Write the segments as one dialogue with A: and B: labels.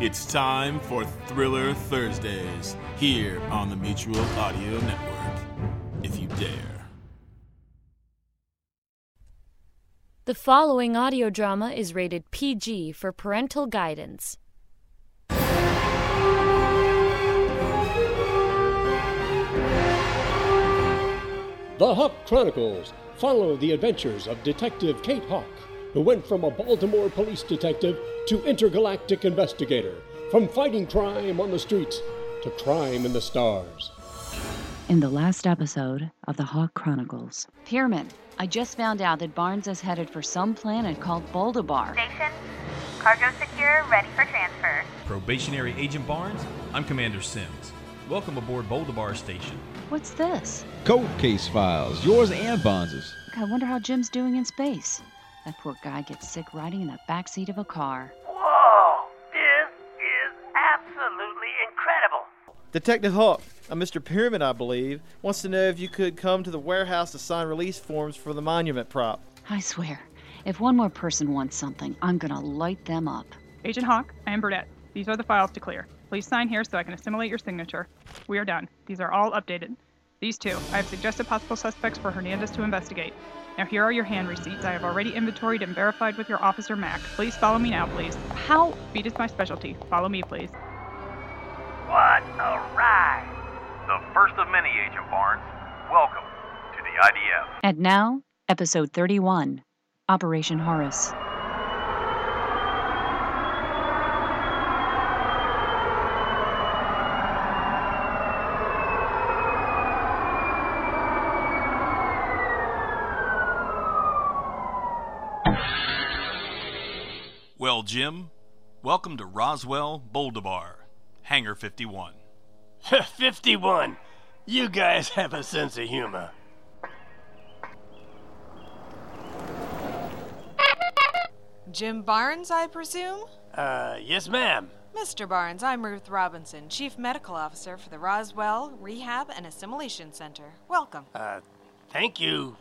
A: It's time for Thriller Thursdays here on the Mutual Audio Network. If you dare.
B: The following audio drama is rated PG for parental guidance.
C: The Hawk Chronicles follow the adventures of Detective Kate Hawk, who went from a Baltimore police detective to intergalactic investigator, from fighting crime on the streets to crime in the stars.
D: In the last episode of the Hawk Chronicles, Pierman, I just found out that Barnes is headed for some planet called Boldabar.
E: Station. Cargo secure, ready for transfer.
F: Probationary Agent Barnes, I'm Commander Sims. Welcome aboard Boldabar Station.
D: What's this?
G: Cold case files, yours and Barnes's.
D: I wonder how Jim's doing in space. That poor guy gets sick riding in the back seat of a car.
H: Whoa! This is absolutely incredible!
I: Detective Hawk, uh, a Mr. Pierman, I believe, wants to know if you could come to the warehouse to sign release forms for the monument prop.
D: I swear, if one more person wants something, I'm gonna light them up.
J: Agent Hawk, I am Burdette. These are the files to clear. Please sign here so I can assimilate your signature. We are done. These are all updated. These two, I have suggested possible suspects for Hernandez to investigate. Now here are your hand receipts. I have already inventoried and verified with your officer Mac. Please follow me now, please.
D: How?
J: Speed is my specialty. Follow me, please.
H: What a ride!
K: The first of many, Agent Barnes. Welcome to the IDF.
D: And now, episode 31 Operation Horus.
F: Well, Jim, welcome to Roswell Boldabar, Hangar 51.
H: 51. You guys have a sense of humor.
L: Jim Barnes, I presume?
H: Uh, yes, ma'am.
L: Mr. Barnes, I'm Ruth Robinson, Chief Medical Officer for the Roswell Rehab and Assimilation Center. Welcome.
H: Uh, thank you,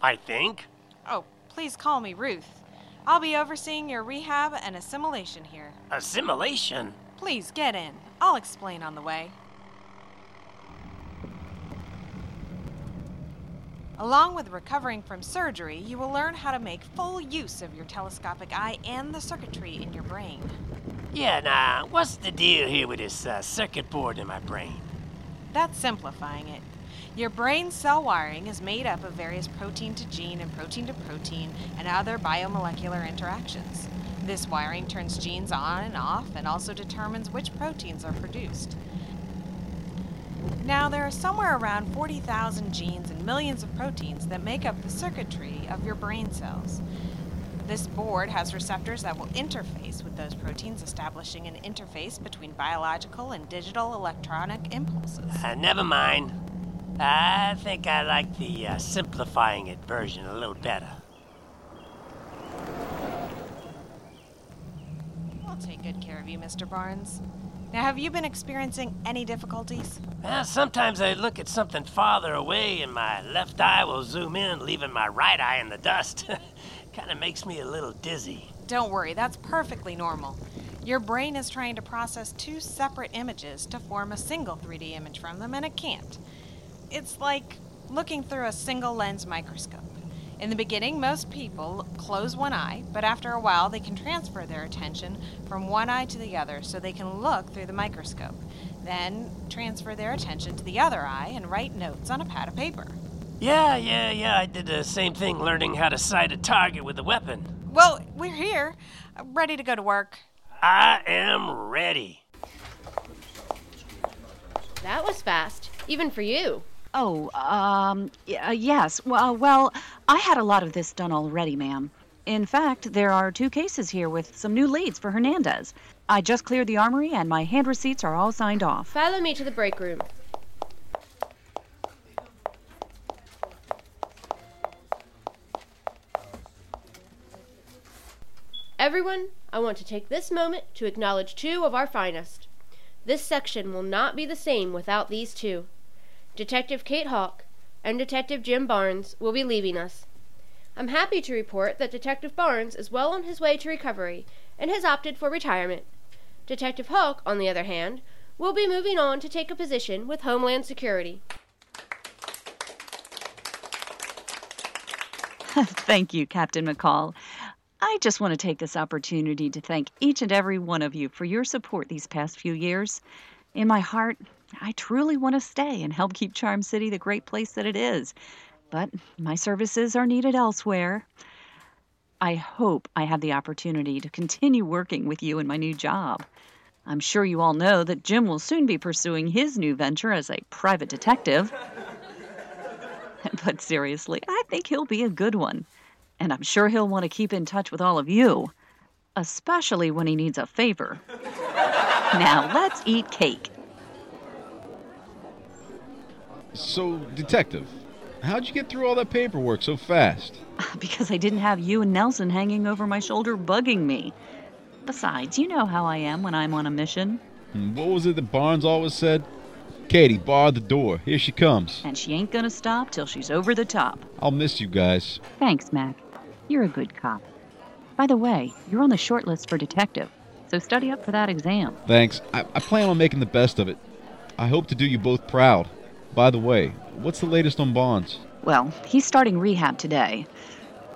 H: I think.
L: Oh, please call me Ruth. I'll be overseeing your rehab and assimilation here.
H: Assimilation?
L: Please get in. I'll explain on the way. Along with recovering from surgery, you will learn how to make full use of your telescopic eye and the circuitry in your brain.
H: Yeah, nah, what's the deal here with this uh, circuit board in my brain?
L: That's simplifying it. Your brain cell wiring is made up of various protein to gene and protein to protein and other biomolecular interactions. This wiring turns genes on and off and also determines which proteins are produced. Now, there are somewhere around 40,000 genes and millions of proteins that make up the circuitry of your brain cells. This board has receptors that will interface with those proteins, establishing an interface between biological and digital electronic impulses.
H: Uh, never mind. I think I like the uh, simplifying it version a little better.
L: I'll take good care of you, Mr. Barnes. Now, have you been experiencing any difficulties?
H: Well, sometimes I look at something farther away and my left eye will zoom in, leaving my right eye in the dust. kind of makes me a little dizzy.
L: Don't worry, that's perfectly normal. Your brain is trying to process two separate images to form a single 3D image from them, and it can't. It's like looking through a single lens microscope. In the beginning, most people close one eye, but after a while, they can transfer their attention from one eye to the other so they can look through the microscope. Then transfer their attention to the other eye and write notes on a pad of paper.
H: Yeah, yeah, yeah, I did the same thing learning how to sight a target with a weapon.
L: Well, we're here, ready to go to work.
H: I am ready.
M: That was fast, even for you.
D: Oh, um, uh, yes. Well, well, I had a lot of this done already, ma'am. In fact, there are two cases here with some new leads for Hernandez. I just cleared the armory and my hand receipts are all signed off.
M: Follow me to the break room. Everyone, I want to take this moment to acknowledge two of our finest. This section will not be the same without these two. Detective Kate Hawk and Detective Jim Barnes will be leaving us. I'm happy to report that Detective Barnes is well on his way to recovery and has opted for retirement. Detective Hawk, on the other hand, will be moving on to take a position with Homeland Security.
D: Thank you, Captain McCall. I just want to take this opportunity to thank each and every one of you for your support these past few years. In my heart, I truly want to stay and help keep Charm City the great place that it is. But my services are needed elsewhere. I hope I have the opportunity to continue working with you in my new job. I'm sure you all know that Jim will soon be pursuing his new venture as a private detective. but seriously, I think he'll be a good one. And I'm sure he'll want to keep in touch with all of you, especially when he needs a favor. now, let's eat cake.
G: So, Detective, how'd you get through all that paperwork so fast?
D: Because I didn't have you and Nelson hanging over my shoulder bugging me. Besides, you know how I am when I'm on a mission.
G: Hmm, What was it that Barnes always said? Katie, bar the door. Here she comes.
D: And she ain't gonna stop till she's over the top.
G: I'll miss you guys.
D: Thanks, Mac. You're a good cop. By the way, you're on the short list for detective, so study up for that exam.
G: Thanks. I, I plan on making the best of it. I hope to do you both proud. By the way, what's the latest on Barnes?
D: Well, he's starting rehab today.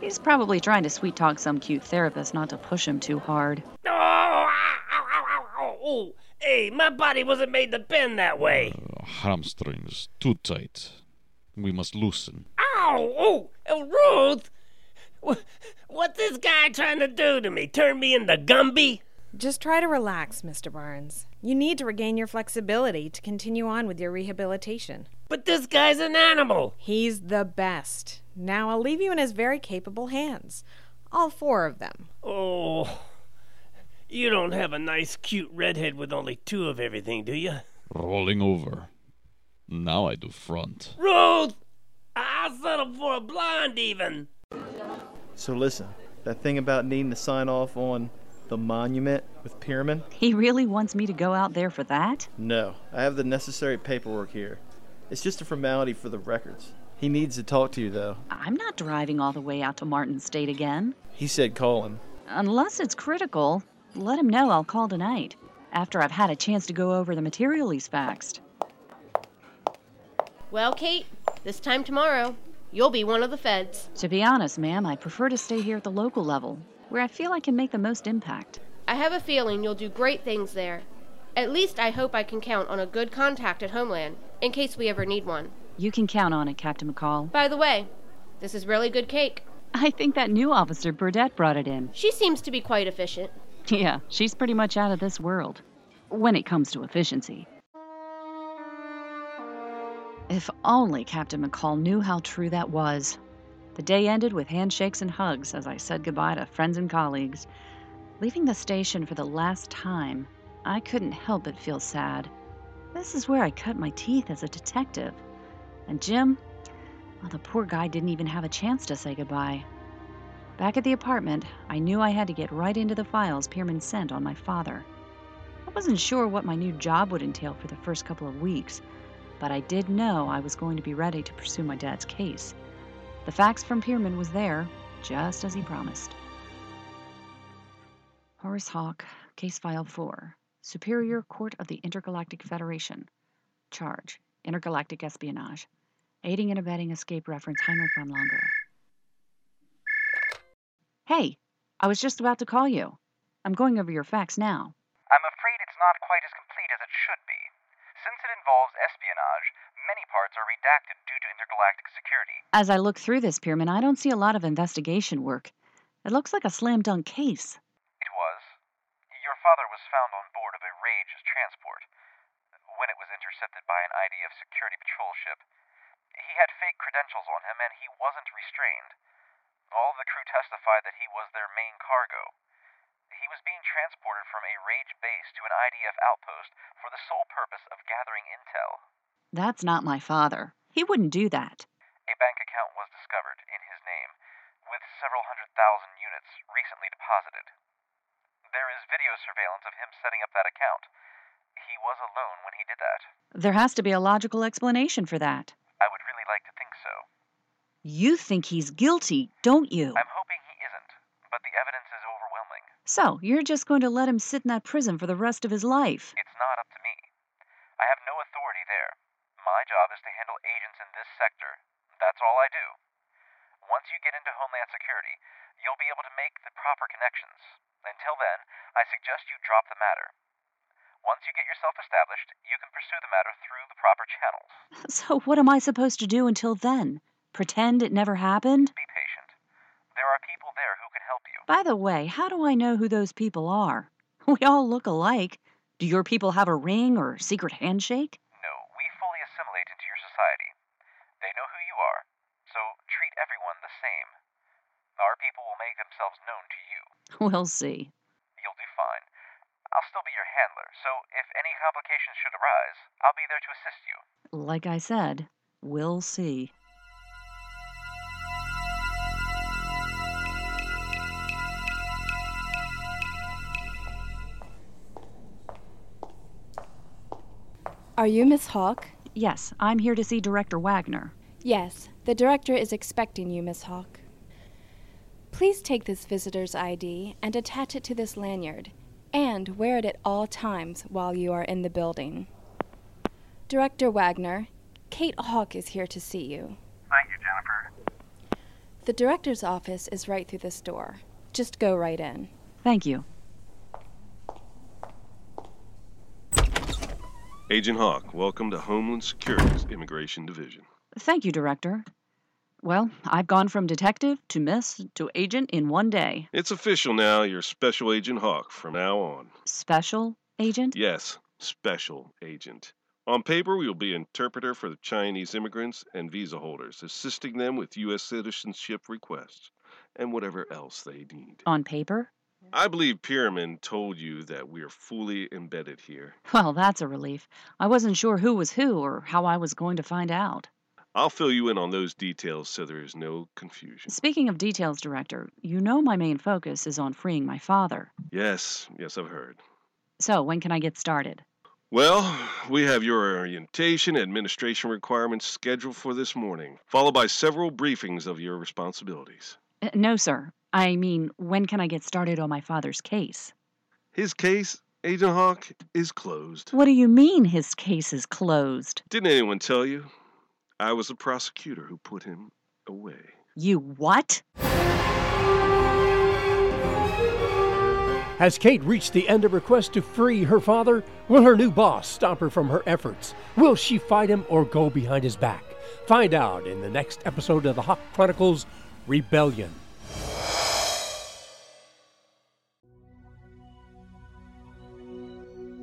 D: He's probably trying to sweet talk some cute therapist not to push him too hard.
H: Oh, ow, ow, ow, ow, ow. oh, hey, my body wasn't made to bend that way.
G: Uh, Hamstrings too tight. We must loosen.
H: Ow, oh, oh Ruth. Wh- What's this guy trying to do to me? Turn me into Gumby?
L: Just try to relax, Mr. Barnes. You need to regain your flexibility to continue on with your rehabilitation.
H: But this guy's an animal.
L: He's the best. Now I'll leave you in his very capable hands. All four of them.
H: Oh, you don't have a nice, cute redhead with only two of everything, do you?
G: Rolling over. Now I do front.
H: Ruth! I'll settle for a blonde, even.
I: So listen, that thing about needing to sign off on the monument with Pierman?
D: He really wants me to go out there for that?
I: No, I have the necessary paperwork here. It's just a formality for the records. He needs to talk to you, though.
D: I'm not driving all the way out to Martin State again.
I: He said call him.
D: Unless it's critical, let him know I'll call tonight, after I've had a chance to go over the material he's faxed.
M: Well, Kate, this time tomorrow, you'll be one of the feds.
D: To be honest, ma'am, I prefer to stay here at the local level, where I feel I can make the most impact.
M: I have a feeling you'll do great things there. At least I hope I can count on a good contact at Homeland, in case we ever need one.
D: You can count on it, Captain McCall.
M: By the way, this is really good cake.
D: I think that new officer, Burdett, brought it in.
M: She seems to be quite efficient.
D: Yeah, she's pretty much out of this world. When it comes to efficiency. If only Captain McCall knew how true that was. The day ended with handshakes and hugs as I said goodbye to friends and colleagues. Leaving the station for the last time, I couldn't help but feel sad. This is where I cut my teeth as a detective. And Jim, well, the poor guy didn't even have a chance to say goodbye. Back at the apartment, I knew I had to get right into the files Pierman sent on my father. I wasn't sure what my new job would entail for the first couple of weeks, but I did know I was going to be ready to pursue my dad's case. The fax from Pierman was there, just as he promised. Horace Hawk, Case File 4, Superior Court of the Intergalactic Federation. Charge Intergalactic Espionage. Aiding and abetting escape reference Heinrich von Langer. Hey, I was just about to call you. I'm going over your fax now.
N: I'm afraid it's not quite as complete as it should be. Since it involves espionage, many parts are redacted due to intergalactic security.
D: As I look through this, Pierman, I don't see a lot of investigation work. It looks like a slam dunk case.
N: It was. Your father was found on board of a Rage transport when it was intercepted by an IDF security patrol ship. He had fake credentials on him and he wasn't restrained. All of the crew testified that he was their main cargo. He was being transported from a Rage base to an IDF outpost for the sole purpose of gathering intel.
D: That's not my father. He wouldn't do that.
N: A bank account was discovered in his name, with several hundred thousand units recently deposited. There is video surveillance of him setting up that account. He was alone when he did that.
D: There has to be a logical explanation for that.
N: I would really like to think so.
D: You think he's guilty, don't you?
N: I'm hoping he isn't, but the evidence is overwhelming.
D: So, you're just going to let him sit in that prison for the rest of his life?
N: It's not up to me. I have no authority there. My job is to handle agents in this sector. That's all I do. Once you get into Homeland Security, you'll be able to make the proper connections. Until then, I suggest you drop the matter. Once you get yourself established, you can pursue the matter through the proper channels.
D: So, what am I supposed to do until then? Pretend it never happened?
N: Be patient. There are people there who can help you.
D: By the way, how do I know who those people are? We all look alike. Do your people have a ring or secret handshake?
N: No, we fully assimilate into your society. They know who you are, so treat everyone the same. Our people will make themselves known to you.
D: We'll see.
N: You'll do fine. I'll still be your handler, so if any complications should arise, I'll be there to assist you.
D: Like I said, we'll see.
O: Are you Miss Hawk?
D: Yes, I'm here to see Director Wagner.
O: Yes, the director is expecting you, Miss Hawk. Please take this visitor's ID and attach it to this lanyard, and wear it at all times while you are in the building. Director Wagner, Kate Hawk is here to see you.
K: Thank you, Jennifer.
O: The director's office is right through this door. Just go right in.
D: Thank you.
P: Agent Hawk, welcome to Homeland Security's Immigration Division.
D: Thank you, Director. Well, I've gone from detective to miss to agent in one day.
P: It's official now. You're Special Agent Hawk from now on.
D: Special agent?
P: Yes, Special Agent. On paper, you'll be interpreter for the Chinese immigrants and visa holders, assisting them with U.S. citizenship requests and whatever else they need.
D: On paper?
P: I believe Pierman told you that we are fully embedded here.
D: Well, that's a relief. I wasn't sure who was who or how I was going to find out.
P: I'll fill you in on those details so there is no confusion.
D: Speaking of details, Director, you know my main focus is on freeing my father.
P: Yes, yes, I've heard.
D: So, when can I get started?
P: Well, we have your orientation administration requirements scheduled for this morning, followed by several briefings of your responsibilities.
D: Uh, no, sir. I mean, when can I get started on my father's case?
P: His case, Agent Hawk, is closed.
D: What do you mean his case is closed?
P: Didn't anyone tell you? I was the prosecutor who put him away.
D: You what?
C: Has Kate reached the end of her quest to free her father? Will her new boss stop her from her efforts? Will she fight him or go behind his back? Find out in the next episode of the Hawk Chronicles Rebellion.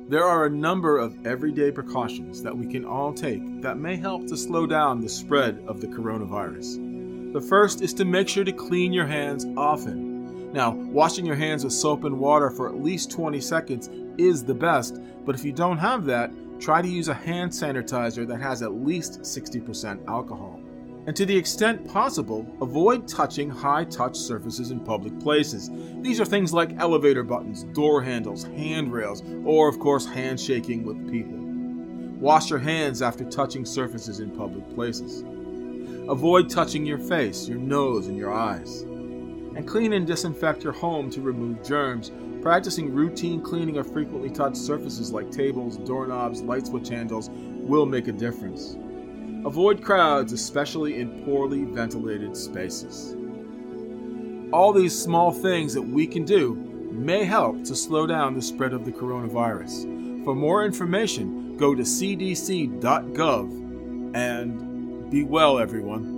A: There are a number of everyday precautions that we can all take that may help to slow down the spread of the coronavirus. The first is to make sure to clean your hands often. Now, washing your hands with soap and water for at least 20 seconds is the best, but if you don't have that, try to use a hand sanitizer that has at least 60% alcohol. And to the extent possible, avoid touching high touch surfaces in public places. These are things like elevator buttons, door handles, handrails, or, of course, handshaking with people. Wash your hands after touching surfaces in public places. Avoid touching your face, your nose, and your eyes. And clean and disinfect your home to remove germs. Practicing routine cleaning of frequently touched surfaces like tables, doorknobs, light switch handles will make a difference. Avoid crowds, especially in poorly ventilated spaces. All these small things that we can do may help to slow down the spread of the coronavirus. For more information, go to cdc.gov and be well, everyone.